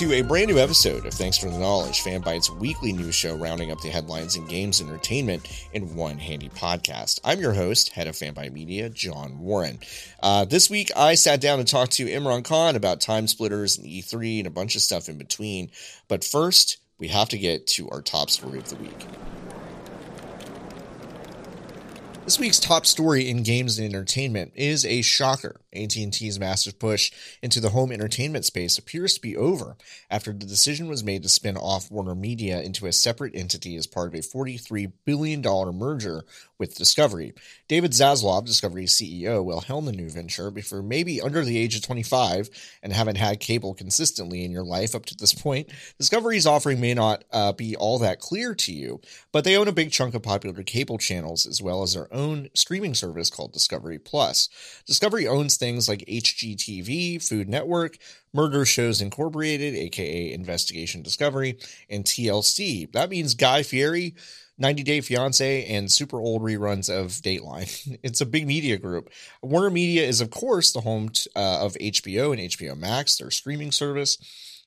to a brand new episode of Thanks for the Knowledge, FanByte's weekly news show rounding up the headlines in games and entertainment in one handy podcast. I'm your host, head of FanByte Media, John Warren. Uh, this week, I sat down and talked to Imran Khan about time splitters and E3 and a bunch of stuff in between. But first, we have to get to our top story of the week. This week's top story in games and entertainment is a shocker. AT&T's massive push into the home entertainment space appears to be over after the decision was made to spin off Warner Media into a separate entity as part of a $43 billion merger with Discovery. David Zaslav, Discovery's CEO, will helm the new venture if you're maybe under the age of 25 and haven't had cable consistently in your life up to this point. Discovery's offering may not uh, be all that clear to you, but they own a big chunk of popular cable channels as well as their own streaming service called Discovery Plus. Discovery owns things like HGTV, Food Network, Murder Shows Incorporated, aka Investigation Discovery, and TLC. That means Guy Fieri 90 Day Fiance, and super old reruns of Dateline. It's a big media group. Warner Media is, of course, the home t- uh, of HBO and HBO Max, their streaming service.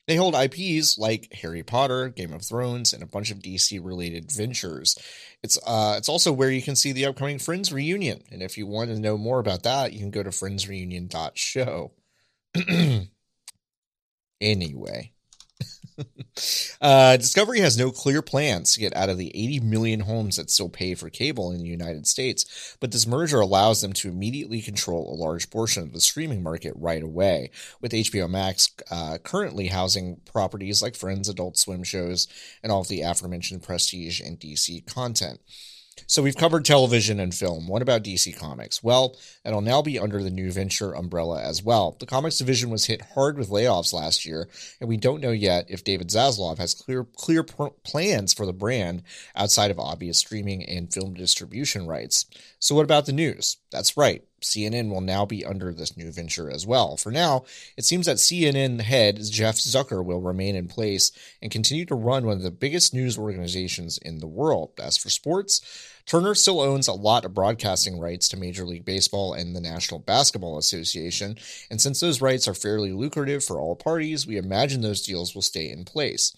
They hold IPs like Harry Potter, Game of Thrones, and a bunch of DC related ventures. It's uh, it's also where you can see the upcoming Friends reunion. And if you want to know more about that, you can go to friendsreunion.show. anyway. Uh, Discovery has no clear plans to get out of the 80 million homes that still pay for cable in the United States, but this merger allows them to immediately control a large portion of the streaming market right away, with HBO Max uh, currently housing properties like Friends, Adult Swim shows, and all of the aforementioned prestige and DC content. So we've covered television and film. What about DC Comics? Well, that'll now be under the new venture umbrella as well. The comics division was hit hard with layoffs last year, and we don't know yet if David Zaslav has clear clear pr- plans for the brand outside of obvious streaming and film distribution rights. So what about the news? That's right. CNN will now be under this new venture as well. For now, it seems that CNN head Jeff Zucker will remain in place and continue to run one of the biggest news organizations in the world. As for sports, Turner still owns a lot of broadcasting rights to Major League Baseball and the National Basketball Association, and since those rights are fairly lucrative for all parties, we imagine those deals will stay in place.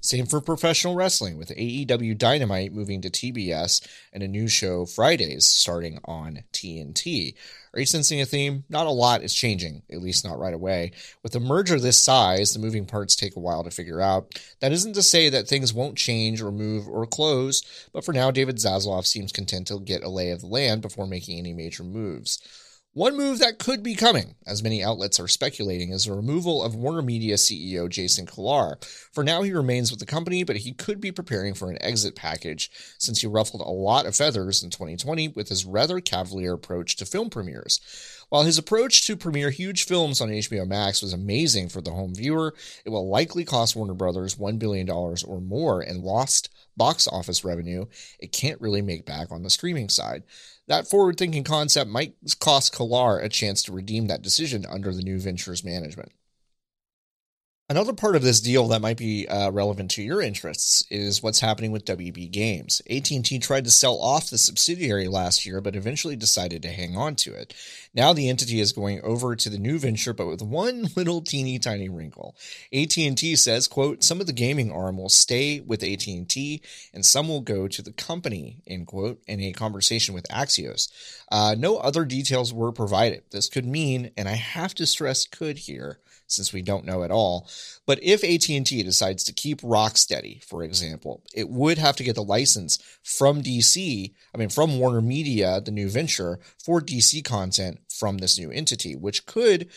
Same for professional wrestling, with AEW Dynamite moving to TBS and a new show Fridays starting on TNT. Are you sensing a theme? Not a lot is changing, at least not right away. With a merger this size, the moving parts take a while to figure out. That isn't to say that things won't change or move or close, but for now, David Zaslav seems content to get a lay of the land before making any major moves. One move that could be coming, as many outlets are speculating, is the removal of Warner Media CEO Jason Kilar. For now, he remains with the company, but he could be preparing for an exit package since he ruffled a lot of feathers in 2020 with his rather cavalier approach to film premieres. While his approach to premiere huge films on HBO Max was amazing for the home viewer, it will likely cost Warner Brothers $1 billion or more in lost box office revenue it can't really make back on the streaming side. That forward thinking concept might cost Kilar a chance to redeem that decision under the new venture's management. Another part of this deal that might be uh, relevant to your interests is what's happening with WB Games. AT&T tried to sell off the subsidiary last year, but eventually decided to hang on to it. Now the entity is going over to the new venture, but with one little teeny tiny wrinkle. AT&T says, "quote Some of the gaming arm will stay with AT&T, and some will go to the company." End quote. In a conversation with Axios, uh, no other details were provided. This could mean, and I have to stress, could here since we don't know at all. But if AT&T decides to keep Rocksteady, for example, it would have to get the license from DC, I mean from Warner Media, the new venture, for DC content from this new entity, which could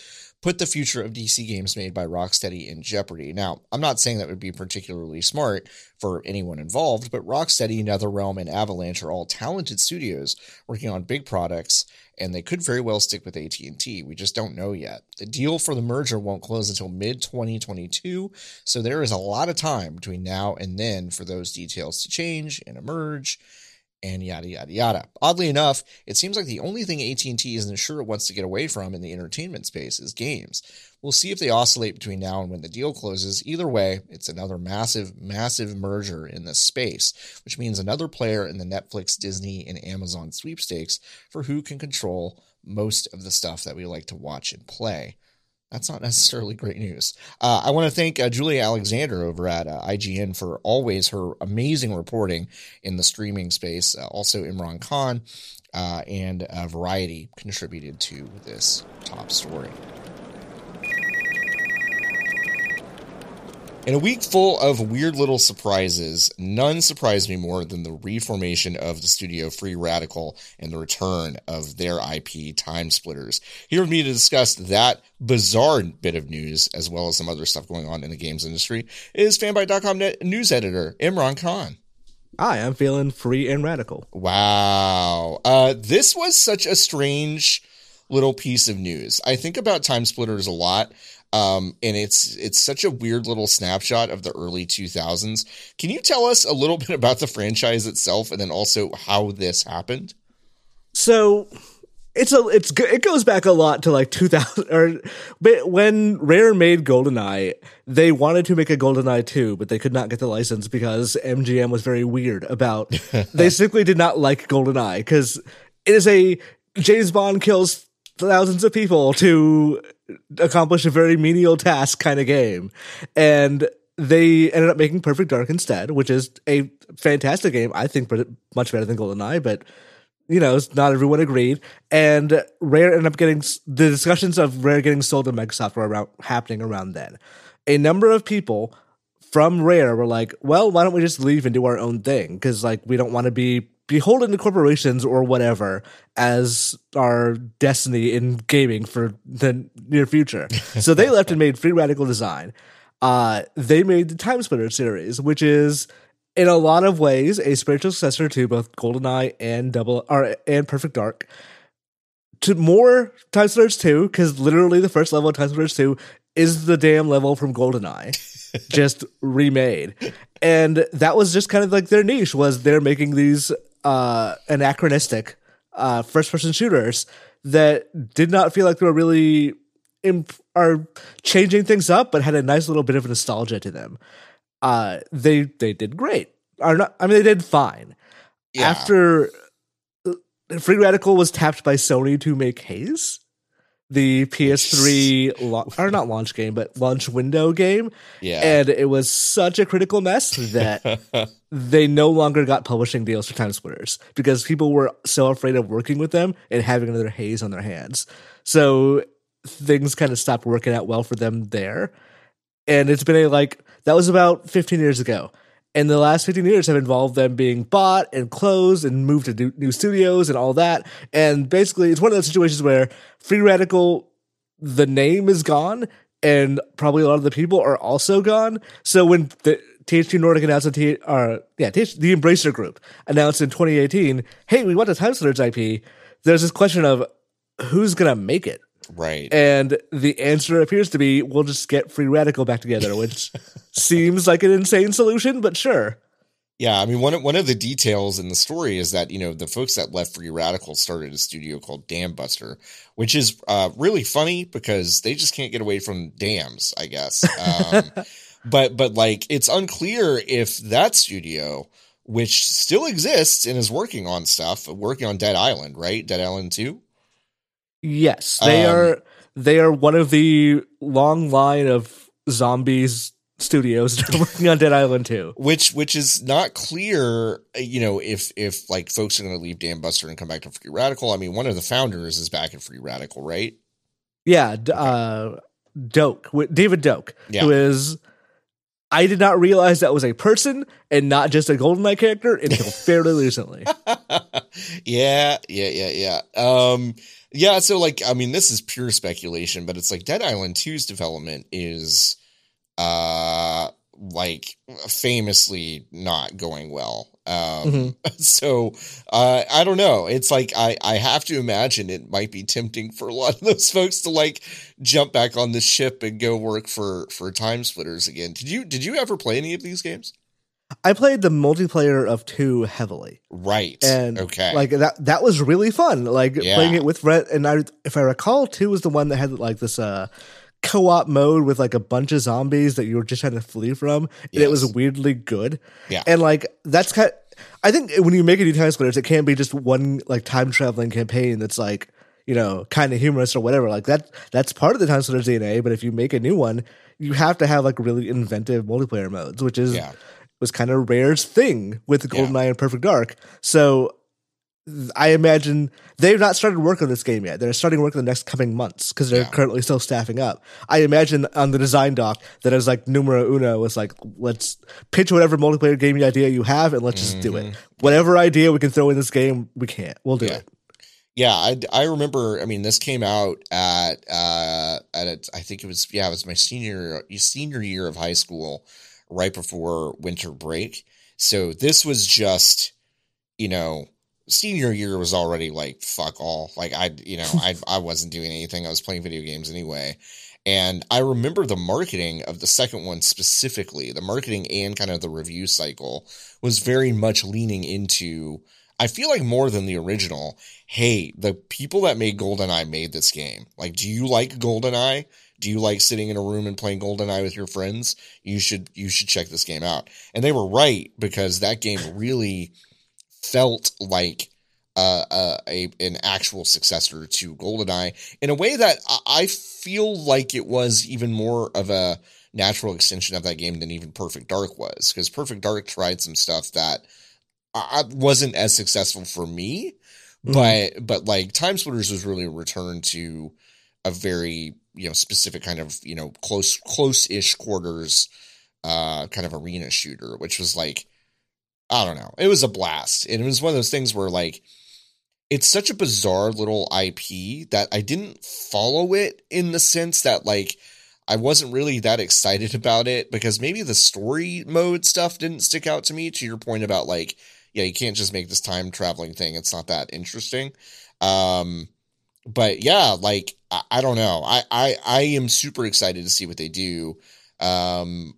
put the future of DC games made by Rocksteady in jeopardy. Now, I'm not saying that would be particularly smart for anyone involved, but Rocksteady, NetherRealm, and Avalanche are all talented studios working on big products, and they could very well stick with AT&T. We just don't know yet. The deal for the merger won't close until mid 2022, so there is a lot of time between now and then for those details to change and emerge and yada yada yada. Oddly enough, it seems like the only thing AT&T isn't sure it wants to get away from in the entertainment space is games. We'll see if they oscillate between now and when the deal closes. Either way, it's another massive, massive merger in this space, which means another player in the Netflix, Disney, and Amazon sweepstakes for who can control most of the stuff that we like to watch and play. That's not necessarily great news. Uh, I want to thank uh, Julia Alexander over at uh, IGN for always her amazing reporting in the streaming space. Uh, also, Imran Khan uh, and Variety contributed to this top story. In a week full of weird little surprises, none surprised me more than the reformation of the studio Free Radical and the return of their IP Time Splitters. Here with me to discuss that bizarre bit of news, as well as some other stuff going on in the games industry, is fanbyte.com news editor Imran Khan. Hi, I'm feeling free and radical. Wow. Uh, this was such a strange little piece of news. I think about Time Splitters a lot um, and it's it's such a weird little snapshot of the early 2000s. Can you tell us a little bit about the franchise itself, and then also how this happened? So it's a it's it goes back a lot to like 2000 or when Rare made GoldenEye, they wanted to make a GoldenEye 2, but they could not get the license because MGM was very weird about. they simply did not like GoldenEye because it is a James Bond kills thousands of people to accomplish a very menial task kind of game. And they ended up making Perfect Dark instead, which is a fantastic game. I think but much better than GoldenEye, but you know, it's not everyone agreed. And Rare ended up getting the discussions of Rare getting sold to Microsoft were around, happening around then. A number of people from Rare were like, well, why don't we just leave and do our own thing? Because like we don't want to be beholden to corporations or whatever as our destiny in gaming for the near future. so they left and made Free Radical Design. Uh, they made the Time Splitter series, which is in a lot of ways a spiritual successor to both GoldenEye and Double or and Perfect Dark. To more Time Splitters 2, because literally the first level of Time Splitters 2 is the damn level from GoldenEye, just remade. And that was just kind of like their niche was they're making these uh, anachronistic uh, first person shooters that did not feel like they were really imp- are changing things up, but had a nice little bit of nostalgia to them. Uh, they they did great. Are not? I mean, they did fine. Yeah. After uh, Free Radical was tapped by Sony to make Haze, the PS3 lo- or not launch game, but launch window game. Yeah. And it was such a critical mess that they no longer got publishing deals for Time Splitters because people were so afraid of working with them and having another haze on their hands. So things kind of stopped working out well for them there. And it's been a like that was about 15 years ago. And the last 15 years have involved them being bought and closed and moved to new, new studios and all that. And basically, it's one of those situations where Free Radical, the name is gone, and probably a lot of the people are also gone. So when the THQ Nordic announced the T, uh, yeah, the Embracer Group announced in 2018, hey, we want the Time Splitters IP. There's this question of who's gonna make it. Right. And the answer appears to be we'll just get Free Radical back together, which seems like an insane solution, but sure. Yeah, I mean one of, one of the details in the story is that you know the folks that left Free Radical started a studio called Dambuster, which is uh, really funny because they just can't get away from dams, I guess. Um, but but like it's unclear if that studio, which still exists and is working on stuff, working on Dead Island, right? Dead Island Two. Yes, they um, are. They are one of the long line of zombies studios working on Dead Island 2. Which which is not clear, you know, if if like folks are going to leave Dambuster and come back to Free Radical. I mean, one of the founders is back in Free Radical, right? Yeah, uh Doak, David Doak yeah. who is I did not realize that was a person and not just a GoldenEye character until fairly recently. yeah, yeah, yeah, yeah. Um yeah, so like I mean this is pure speculation, but it's like Dead Island 2's development is uh like famously not going well. Um mm-hmm. so uh I don't know. It's like I I have to imagine it might be tempting for a lot of those folks to like jump back on the ship and go work for for Time Splitters again. Did you did you ever play any of these games? I played the multiplayer of two heavily. Right. And okay. Like that that was really fun. Like yeah. playing it with Red and I if I recall two was the one that had like this uh co-op mode with like a bunch of zombies that you were just trying to flee from. And yes. it was weirdly good. Yeah. And like that's kind of, I think when you make a new time splitters, it can't be just one like time traveling campaign that's like you know, kind of humorous or whatever. Like that that's part of the Time Splitters DNA, but if you make a new one, you have to have like really inventive multiplayer modes, which is Yeah. was kind of Rare's thing with GoldenEye and Perfect Dark. So I imagine they've not started work on this game yet. They're starting work in the next coming months because they're Yeah. currently still staffing up. I imagine on the design doc that is like numero uno was like, let's pitch whatever multiplayer gaming idea you have and let's just do it. Whatever idea we can throw in this game, we can't. We'll do Mm-hmm. Yeah. it. Yeah, I, I remember. I mean, this came out at uh at a, I think it was yeah, it was my senior senior year of high school, right before winter break. So this was just, you know, senior year was already like fuck all. Like I, you know, I I wasn't doing anything. I was playing video games anyway. And I remember the marketing of the second one specifically, the marketing and kind of the review cycle was very much leaning into I feel like more than the original. Hey, the people that made GoldenEye made this game. Like, do you like GoldenEye? Do you like sitting in a room and playing GoldenEye with your friends? You should you should check this game out. And they were right because that game really felt like uh, uh, a an actual successor to GoldenEye in a way that I- feel like it was even more of a natural extension of that game than even Perfect Dark was because Perfect Dark tried some stuff that I wasn't as successful for me, Mhm. but but like Time Splitters was really a return to a very you know specific kind of you know close close ish quarters uh kind of arena shooter, which was like I don't know, it was a blast, and it was one of those things where like it's such a bizarre little IP that I didn't follow it in the sense that like I wasn't really that excited about it because maybe the story mode stuff didn't stick out to me to your point about like yeah you can't just make this time traveling thing. It's not that interesting. Um but yeah like I, I don't know. I, I I am super excited to see what they do. Um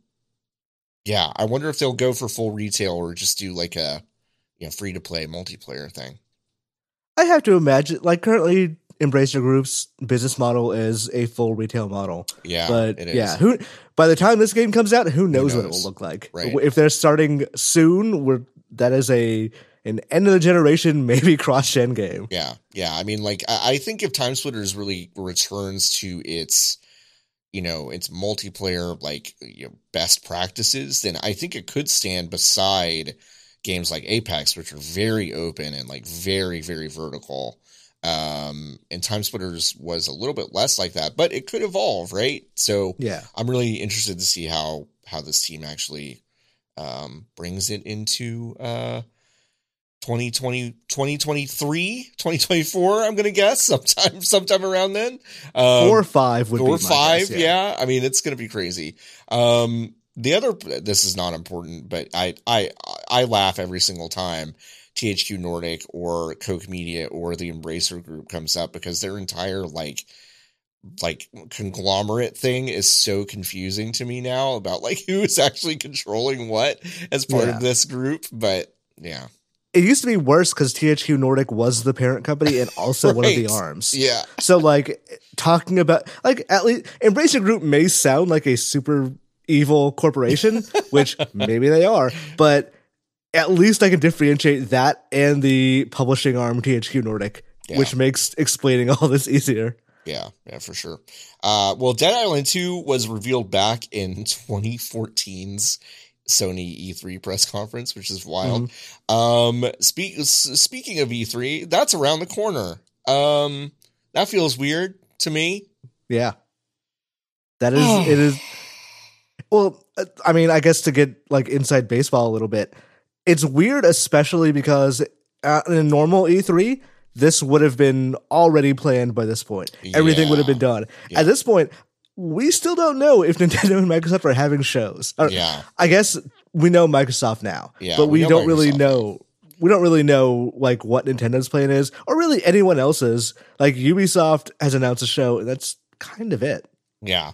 yeah I wonder if they'll go for full retail or just do like a you know free to play multiplayer thing I have to imagine, like currently, Embracer Group's business model is a full retail model. yeah but it is yeah, who by the time this game comes out, who knows, what it will look like? Right. If they're starting soon, we're that is a an end of the generation, maybe cross gen game. Yeah, yeah. I mean, like, I, I think if Time Splitters really returns to its, you know, its multiplayer like you know, best practices, then I think it could stand beside games like Apex, which are very open and like very, very vertical. Um, and Time Splitters was a little bit less like that, but it could evolve, right? So Yeah, I'm really interested to see how how this team actually um, brings it into uh, 2020, 2023, 2024, I'm going to guess sometime, sometime around then. Um, four or five would four be five. guess, yeah. I mean, it's going to be crazy. Um, the other, this is not important, but I, I, I laugh every single time THQ Nordic or Koch Media or the Embracer Group comes up because their entire like, like conglomerate thing is so confusing to me now about like who is actually controlling what as part Yeah. of this group. But yeah, It used to be worse because THQ Nordic was the parent company and also one of the arms. yeah, So like talking about like at least Embracer Group may sound like a super evil corporation, which maybe they are, but at least I can differentiate that and the publishing arm THQ Nordic, Yeah. which makes explaining all this easier. Yeah, yeah, for sure. Uh, well, Dead Island 2 was revealed back in 2014's Sony E3 press conference, which is wild. Um, speak, speaking of E3, that's around the corner. Um, that feels weird to me. Yeah. That is it is well, I mean, I guess to get like inside baseball a little bit. It's weird especially because in a normal E3 this would have been already planned by this point. Everything would have been done. Yeah. At this point, we still don't know if Nintendo and Microsoft are having shows. Or, Yeah, I guess we know Microsoft now, Yeah, but we we, don't really know. We don't really know like what Nintendo's plan is, or really anyone else's. Like Ubisoft has announced a show, and that's kind of it. yeah.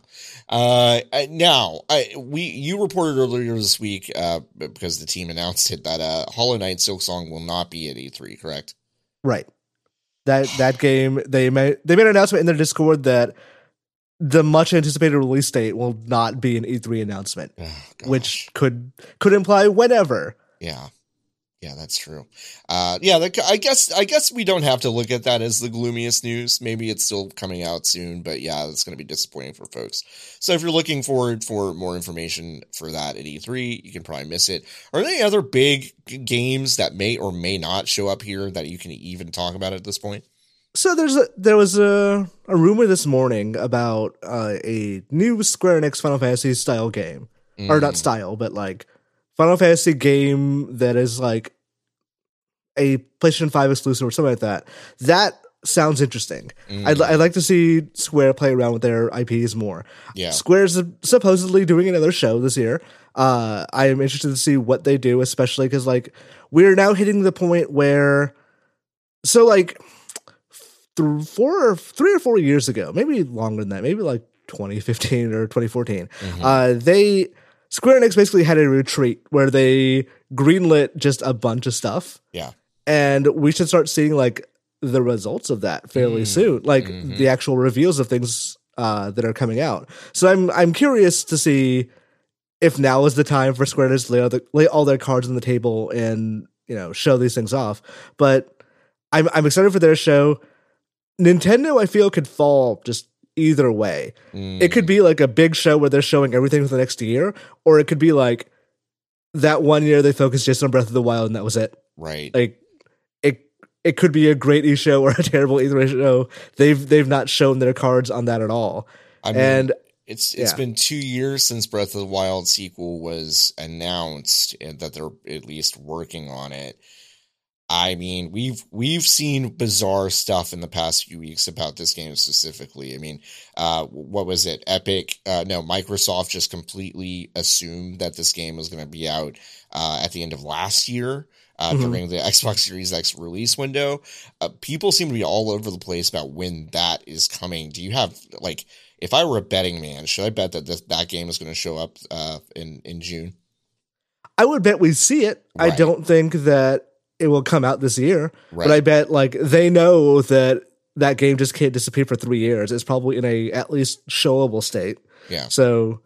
Uh, now, I, we you reported earlier this week, uh, because the team announced it that uh, Hollow Knight Silksong will not be at E3, correct? Right. That that game they made they made an announcement in their Discord that the much anticipated release date will not be an E3 announcement, Oh, which could could imply whenever. yeah. Yeah, that's true. Uh, yeah, the, I guess I guess we don't have to look at that as the gloomiest news. Maybe it's still coming out soon, but yeah, it's going to be disappointing for folks. So if you're looking forward for more information for that at E3, you can probably miss it. Are there any other big games that may or may not show up here that you can even talk about at this point? So there's a there was a, a rumor this morning about uh, a new Square Enix Final Fantasy style game, mm. or not style, but like Final Fantasy game that is like a PlayStation 5 exclusive or something like that. That sounds interesting. Mm. I'd, I'd like to see Square play around with their IPs more. Yeah. Square's supposedly doing another show this year. Uh, I am interested to see what they do, especially because like we're now hitting the point where, so like th- four or three or four years ago, maybe longer than that, maybe like 2015 or 2014, mm-hmm. uh, they Square Enix basically had a retreat where they greenlit just a bunch of stuff. Yeah. And we should start seeing like the results of that fairly mm. soon, like mm-hmm. the actual reveals of things uh, that are coming out. So I'm I'm curious to see if now is the time for Square Enix to lay all, the, lay all their cards on the table and you know show these things off. But I'm I'm excited for their show. Nintendo, I feel, could fall just either way. Mm. It could be like a big show where they're showing everything for the next year, or it could be like that one year they focused just on Breath of the Wild and that was it. Right. Like it it could be a great E show or a terrible E3 show. They've they've not shown their cards on that at all. I mean, and it's it's yeah. been two years since Breath of the Wild sequel was announced and that they're at least working on it. I mean, we've we've seen bizarre stuff in the past few weeks about this game specifically. I mean, uh, what was it? Epic? Uh, no, Microsoft just completely assumed that this game was going to be out uh, at the end of last year. Uh, mm-hmm. during the Xbox Series X release window, uh, people seem to be all over the place about when that is coming. Do you have like, if I were a betting man, should I bet that this, that game is going to show up uh, in in June? I would bet we see it. Right. I don't think that it will come out this year. Right. But I bet like they know that that game just can't disappear for three years. It's probably in a at least showable state. Yeah. So,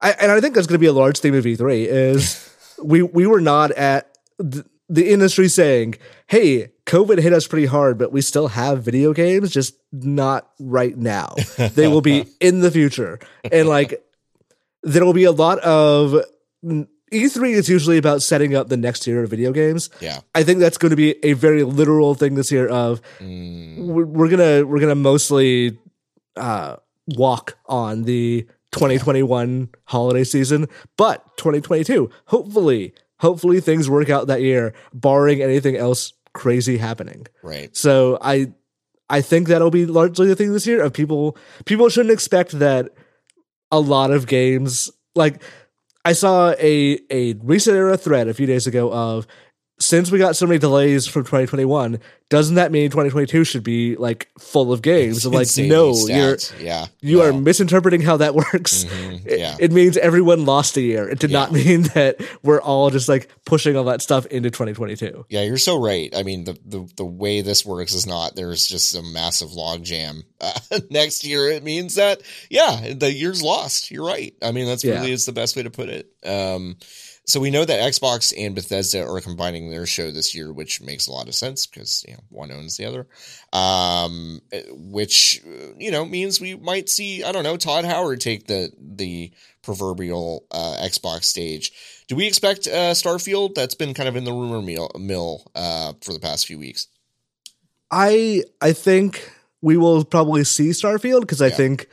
I, and I think that's going to be a large theme of E3 is we we were not at the, the industry saying, "Hey, COVID hit us pretty hard, but we still have video games, just not right now. they will be in the future." And like there will be a lot of E3 is usually about setting up the next year of video games. Yeah. I think that's going to be a very literal thing this year of mm. we're, we're, gonna we're gonna mostly uh, walk on the 2021 holiday season, but 2022, hopefully, hopefully things work out that year, barring anything else crazy happening. Right. So I I think that'll be largely the thing this year of people people shouldn't expect that a lot of games like I saw a a ResetEra thread a few days ago of since we got so many delays from 2021, doesn't that mean 2022 should be like full of games? Like, no, stats. you're yeah, you are misinterpreting how that works. Mm-hmm. Yeah. It, it, means everyone lost a year. It did yeah. not mean that we're all just like pushing all that stuff into 2022. Yeah, you're so right. I mean, the the, the way this works is not there's just a massive logjam uh, next year. It means that yeah, the year's lost. You're right. I mean, that's really yeah. is the best way to put it. Um, so we know that Xbox and Bethesda are combining their show this year, which makes a lot of sense because you know one owns the other. Um, which you know means we might see I don't know Todd Howard take the the proverbial uh, Xbox stage. Do we expect uh, Starfield? That's been kind of in the rumor mill, mill uh, for the past few weeks. I I think we will probably see Starfield because I yeah. think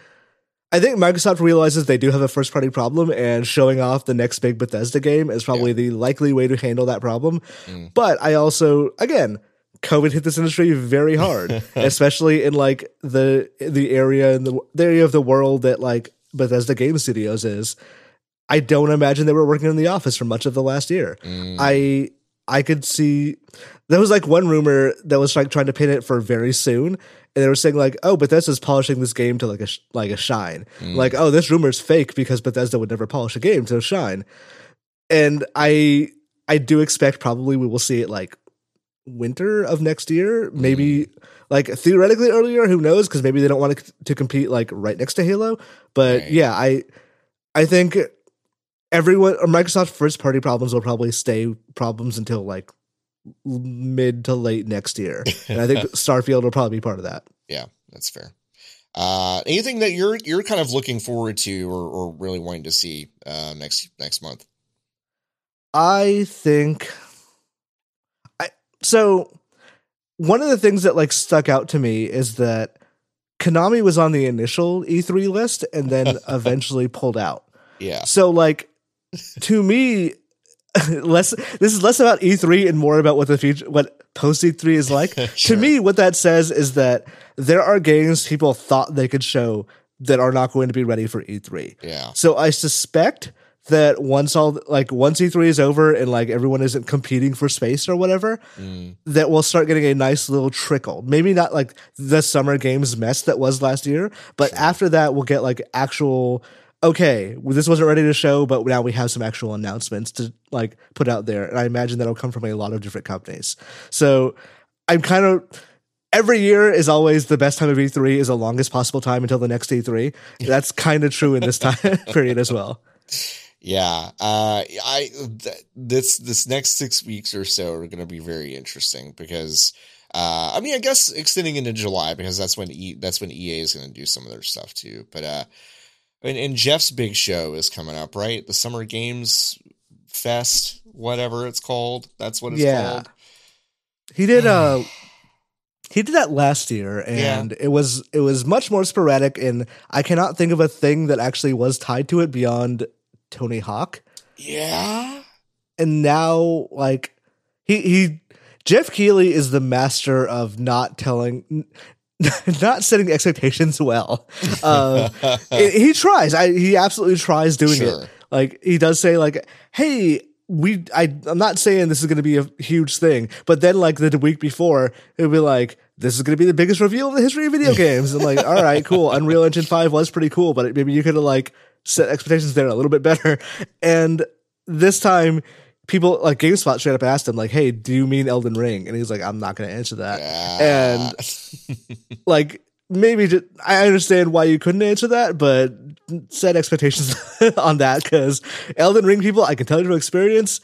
I think Microsoft realizes they do have a first party problem, and showing off the next big Bethesda game is probably yeah. the likely way to handle that problem. Mm. But I also, again, COVID hit this industry very hard, especially in like the the area in the, the area of the world that like Bethesda Game Studios is. I don't imagine they were working in the office for much of the last year. Mm. I I could see there was like one rumor that was like trying to pin it for very soon, and they were saying like, "Oh, Bethesda's polishing this game to like a like a shine." Mm. Like, "Oh, this rumor is fake because Bethesda would never polish a game to shine." And I I do expect probably we will see it like winter of next year, maybe mm. like theoretically earlier. Who knows? Because maybe they don't want to, to compete like right next to Halo. But right. yeah, I I think everyone or Microsoft first party problems will probably stay problems until like mid to late next year. And I think Starfield will probably be part of that. Yeah, that's fair. Uh, anything that you're you're kind of looking forward to or, or really wanting to see uh, next next month? I think I so one of the things that like stuck out to me is that Konami was on the initial E3 list and then eventually pulled out. Yeah. So like to me less this is less about E3 and more about what the future what post E3 is like. Sure. To me what that says is that there are games people thought they could show that are not going to be ready for E3. Yeah. So I suspect that once all like once E3 is over and like everyone isn't competing for space or whatever, Mm. that we'll start getting a nice little trickle. Maybe not like the summer games mess that was last year, but after that we'll get like actual okay, well, this wasn't ready to show, but now we have some actual announcements to like put out there. And I imagine that'll come from a lot of different companies. So I'm kind of every year is always the best time of E3 is the longest possible time until the next E3. That's kind of true in this time period as well. Yeah, uh, I th- this this next six weeks or so are going to be very interesting because, uh, I mean, I guess extending into July because that's when e- that's when EA is going to do some of their stuff too. But uh, and, and Geoff's big show is coming up, right? The Summer Games Fest, whatever it's called. That's what it's Yeah. called. He did uh he did that last year and it was it was much more sporadic and I cannot think of a thing that actually was tied to it beyond Tony Hawk. Yeah, And now like he he Geoff Keighley is the master of not telling not setting the expectations well. Uh, he he tries. I he absolutely tries doing Sure. it. Like he does say like, "Hey, we I I'm not saying this is going to be a huge thing, but then like the week before, it'll be like this is going to be the biggest reveal of the history of video games." And like, "All right, cool. Unreal Engine 5 was pretty cool, but maybe you could have like set expectations there a little bit better." And this time people like GameSpot straight up asked him like, "Hey, do you mean Elden Ring?" And he's like, "I'm not going to answer that." yeah. like maybe just, I understand why you couldn't answer that, but set expectations on that because Elden Ring people, I can tell you from experience,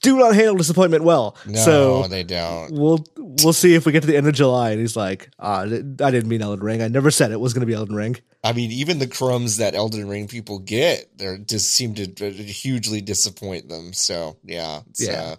do not handle disappointment well. no, so they don't. we'll we'll see if we get to the end of July and he's like, ah, I didn't mean Elden Ring. I never said it was going to be Elden Ring. I mean, even the crumbs that Elden Ring people get, they just seem to uh, hugely disappoint them. So yeah, it's, Yeah. uh,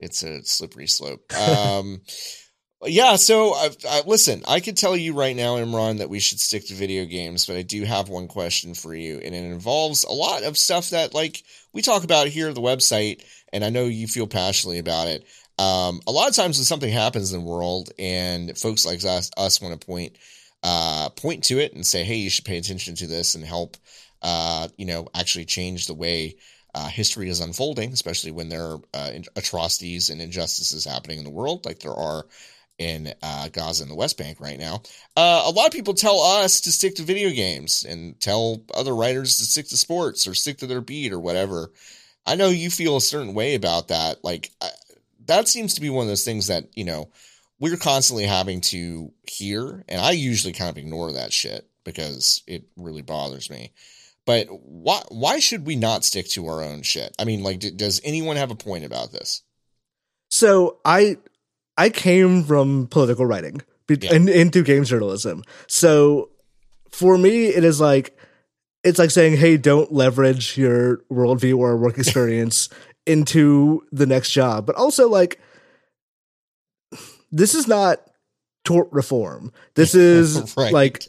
it's a slippery slope. Um, yeah. So I, I, listen, I could tell you right now, Imran, that we should stick to video games, but I do have one question for you, and it involves a lot of stuff that like we talk about here at the website, and I know you feel passionately about it. Um, a lot of times when something happens in the world and folks like us, us want to point uh, point to it and say, hey, you should pay attention to this and help, uh, you know, actually change the way uh, history is unfolding, especially when there are uh, atrocities and injustices happening in the world, like there are in uh, Gaza and the West Bank right now. Uh, a lot of people tell us to stick to video games and tell other writers to stick to sports or stick to their beat or whatever. I know you feel a certain way about that. Like, I, that seems to be one of those things that, you know, we're constantly having to hear, and I usually kind of ignore that shit because it really bothers me. But why why should we not stick to our own shit? I mean, like, d- does anyone have a point about this? So I I came from political writing be- Yeah. and into games journalism. So for me, it is like it's like saying, "Hey, don't leverage your worldview or work experience into the next job." But also, like, this is not tort reform. This is Right. like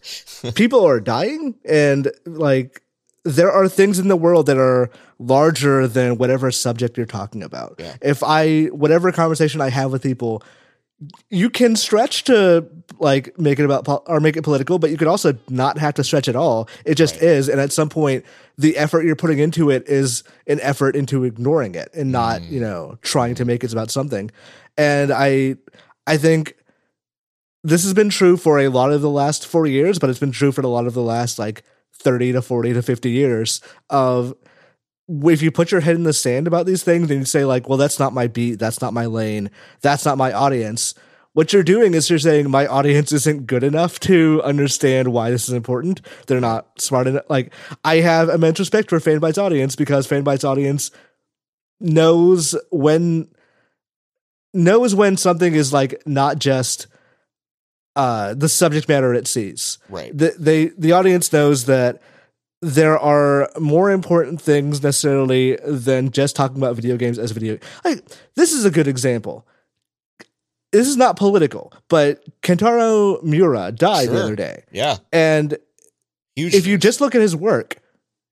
people are dying and like there are things in the world that are larger than whatever subject you're talking about. Yeah. If I whatever conversation I have with people you can stretch to like make it about pol- or make it political, but you could also not have to stretch at all. It just Right. is, and at some point, the effort you're putting into it is an effort into ignoring it and not, Mm. you know, trying to make it about something. And I, I think this has been true for a lot of the last four years, but it's been true for a lot of the last like thirty to forty to fifty years of if you put your head in the sand about these things and you say like well that's not my beat that's not my lane that's not my audience what you're doing is you're saying my audience isn't good enough to understand why this is important they're not smart enough like i have immense respect for fanbyte's audience because fanbyte's audience knows when knows when something is like not just uh the subject matter it sees. Right. The they the audience knows that there are more important things necessarily than just talking about video games as video. Like this is a good example. This is not political, but Kentaro Miura died the other day, Yeah. and Huge. if you just look at his work,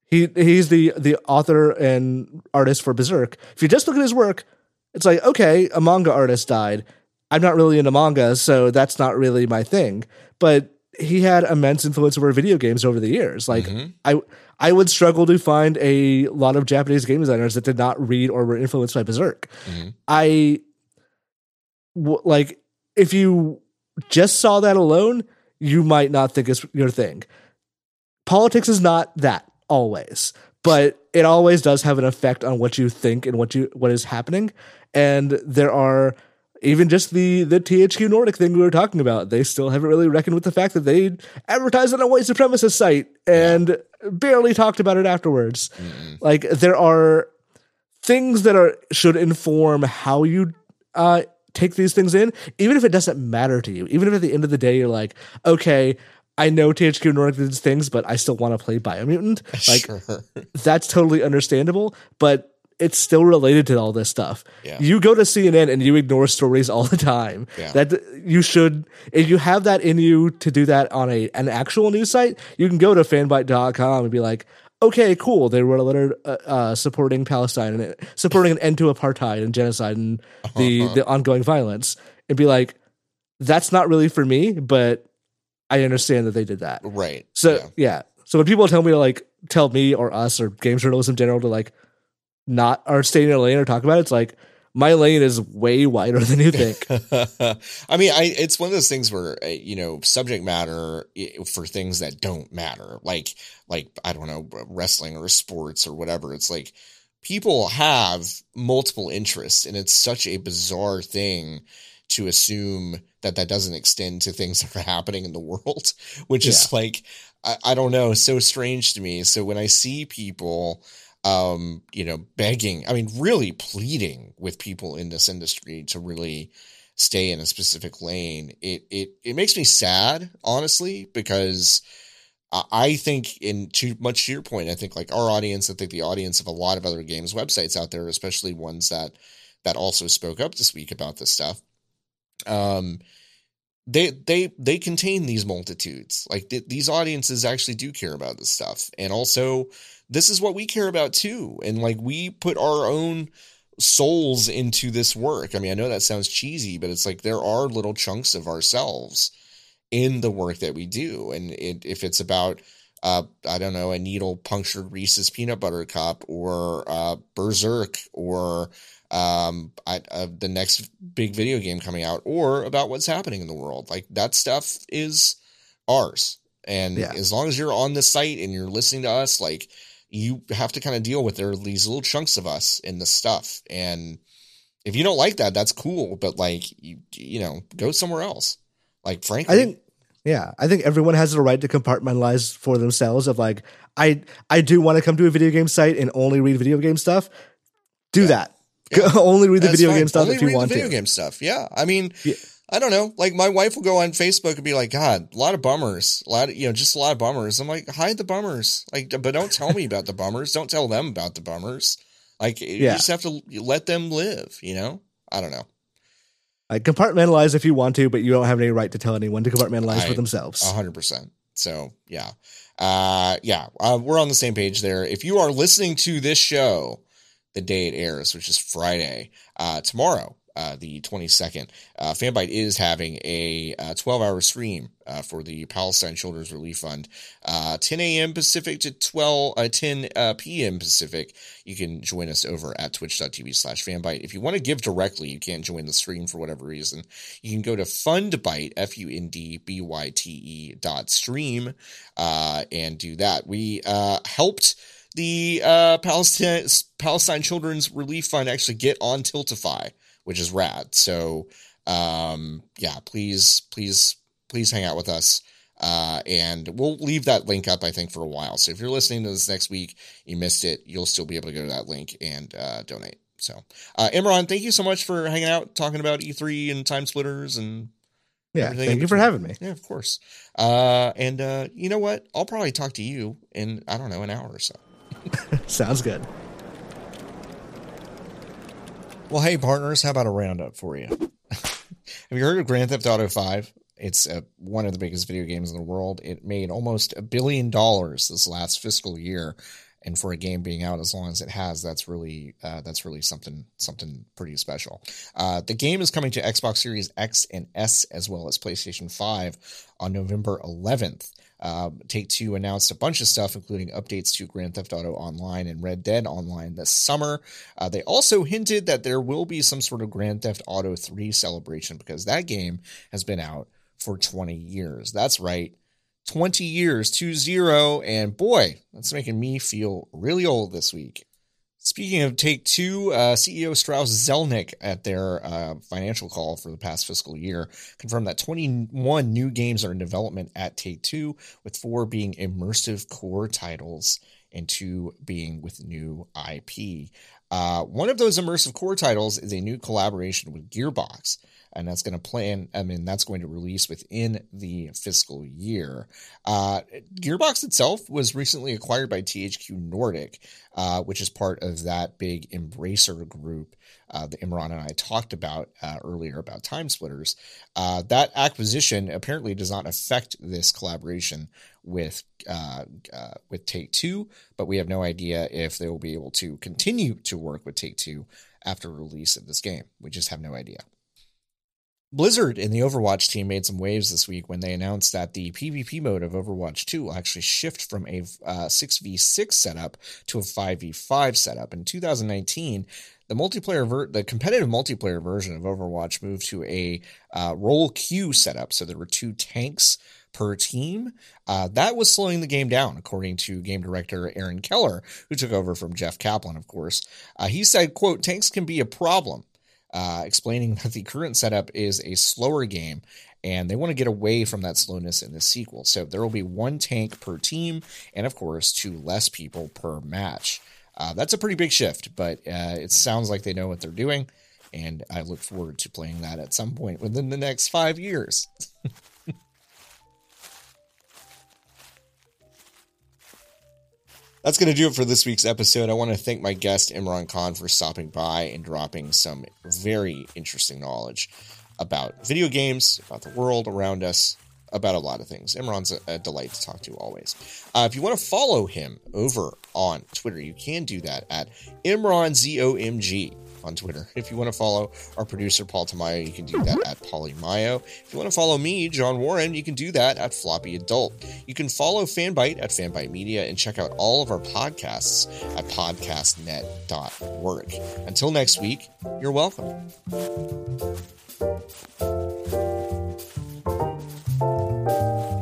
he he's the the author and artist for Berserk. If you just look at his work, it's like okay, a manga artist died. I'm not really into manga, so that's not really my thing. But he had immense influence over video games over the years. Like Mhm. I I would struggle to find a lot of Japanese game designers that did not read or were influenced by Berserk. Mhm. I w- like if you just saw that alone, you might not think it's your thing. Politics is not that always, but it always does have an effect on what you think and what you what is happening. And there are even just the the THQ Nordic thing we were talking about. They still haven't really reckoned with the fact that they advertised on a white supremacist site and barely talked about it afterwards. Mm-mm. Like there are things that are should inform how you uh take these things in, even if it doesn't matter to you. Even if at the end of the day you're like, okay, I know THQ Nordic did these things, but I still want to play Biomutant. Like sure. that's totally understandable, but it's still related to all this stuff. Yeah. You go to CNN and you ignore stories all the time. Yeah. That you should if you have that in you to do that on a an actual news site, you can go to fanbyte.com and be like, "Okay, cool. They wrote a letter uh, uh, supporting Palestine and supporting an end to apartheid and genocide and the Uh-huh. the ongoing violence." And be like, "That's not really for me, but I understand that they did that." Right. So Yeah. yeah. So when people tell me to like tell me or us or game journalists in general to like not or stay in a lane or talk about it, it's like my lane is way wider than you think. I mean, I it's one of those things where uh, you know subject matter for things that don't matter, like like I don't know wrestling or sports or whatever. It's like people have multiple interests, and it's such a bizarre thing to assume that that doesn't extend to things that are happening in the world, which is like I, I don't know, so strange to me. So when I see people um, you know, begging, I mean, really pleading with people in this industry to really stay in a specific lane. It it it makes me sad, honestly, because I- think in too much to your point, I think like our audience, I think the audience of a lot of other games websites out there, especially ones that that also spoke up this week about this stuff. Um they they they contain these multitudes. Like th- these audiences actually do care about this stuff. And also this is what we care about too. And like we put our own souls into this work. I mean, I know that sounds cheesy, but it's like there are little chunks of ourselves in the work that we do. And it, if it's about, uh, I don't know, a needle punctured Reese's peanut butter cup or uh, Berserk or um, I, uh, the next big video game coming out or about what's happening in the world, like that stuff is ours. And Yeah. as long as you're on the site and you're listening to us, like you have to kind of deal with there are these little chunks of us in the stuff. And if you don't like that, that's cool. But like you, you know, go somewhere else. Like frankly, I think yeah, I think everyone has the right to compartmentalize for themselves of like I I do want to come to a video game site and only read video game stuff. Do Yeah. that. Yeah. only read the That's video fine. game stuff Only if you read want the video to. game stuff. Yeah, I mean, Yeah. I don't know. Like my wife will go on Facebook and be like, "God, a lot of bummers, a lot of you know, just a lot of bummers." I'm like, "Hide the bummers, like, but don't tell me about the bummers. Don't tell them about the bummers. Like, you just have to let them live. You know? I don't know. Like compartmentalize if you want to, but you don't have any right to tell anyone to compartmentalize I- for themselves. A hundred percent. So yeah, uh, yeah, uh, we're on the same page there. If you are listening to this show, the day it airs, which is Friday, uh, tomorrow, uh, the twenty second, uh, Fanbyte is having a twelve hour stream uh, for the Palestine Children's Relief Fund, uh, ten a.m. Pacific to 12, uh, 10 uh, p.m. Pacific. You can join us over at twitch.tv slash fanbyte. If you want to give directly, you can't join the stream for whatever reason. You can go to fundbyte, F U N D B Y T E dot stream, uh, and do that. We uh, helped the uh, Palestine Palestine Children's Relief Fund actually get on Tiltify, which is rad. So, um, yeah, please, please, please hang out with us. Uh, and we'll leave that link up, I think, for a while. So if you're listening to this next week, you missed it, you'll still be able to go to that link and uh, donate. So, uh, Imran, thank you so much for hanging out, talking about E3 and time splitters and yeah. Thank you for having me. Yeah, of course. Uh, and uh, you know what? I'll probably talk to you in I don't know an hour or so. Sounds good. Well, hey partners, how about a roundup for you? Have you heard of Grand Theft Auto Five? It's uh, one of the biggest video games in the world. It made almost a billion dollars this last fiscal year, and for a game being out as long as it has, that's really uh, that's really something something pretty special. Uh, the game is coming to Xbox Series X and S as well as PlayStation Five on November 11th. Uh, Take Two announced a bunch of stuff, including updates to Grand Theft Auto Online and Red Dead Online this summer. Uh, they also hinted that there will be some sort of Grand Theft Auto 3 celebration because that game has been out for 20 years. That's right. 20 years, 2 0. And boy, that's making me feel really old this week. Speaking of Take Two, uh, CEO Strauss Zelnick at their uh, financial call for the past fiscal year confirmed that 21 new games are in development at Take Two, with four being immersive core titles and two being with new IP. Uh, one of those immersive core titles is a new collaboration with Gearbox and that's going to plan. I mean, that's going to release within the fiscal year. Uh, Gearbox itself was recently acquired by THQ Nordic, uh, which is part of that big Embracer group uh, that Imran and I talked about uh, earlier about Time Splitters. Uh, that acquisition apparently does not affect this collaboration with uh, uh, with Take Two, but we have no idea if they will be able to continue to work with Take Two after release of this game. We just have no idea. Blizzard and the Overwatch team made some waves this week when they announced that the PvP mode of Overwatch 2 will actually shift from a uh, 6v6 setup to a 5v5 setup. In 2019, the multiplayer ver- the competitive multiplayer version of Overwatch moved to a uh, role queue setup, so there were two tanks per team. Uh, that was slowing the game down, according to game director Aaron Keller, who took over from Jeff Kaplan, of course. Uh, he said, "quote Tanks can be a problem." Uh, explaining that the current setup is a slower game and they want to get away from that slowness in the sequel. So there will be one tank per team, and of course, two less people per match. Uh, that's a pretty big shift, but uh, it sounds like they know what they're doing, and I look forward to playing that at some point within the next five years. That's going to do it for this week's episode. I want to thank my guest, Imran Khan, for stopping by and dropping some very interesting knowledge about video games, about the world around us, about a lot of things. Imran's a, a delight to talk to always. Uh, if you want to follow him over on Twitter, you can do that at ImranZOMG on Twitter. If you want to follow our producer, Paul Tamayo, you can do that at Polymayo. If you want to follow me, John Warren, you can do that at Floppy Adult. You can follow Fanbyte at Fanbyte Media and check out all of our podcasts at podcastnet.org. Until next week, you're welcome. Thank you.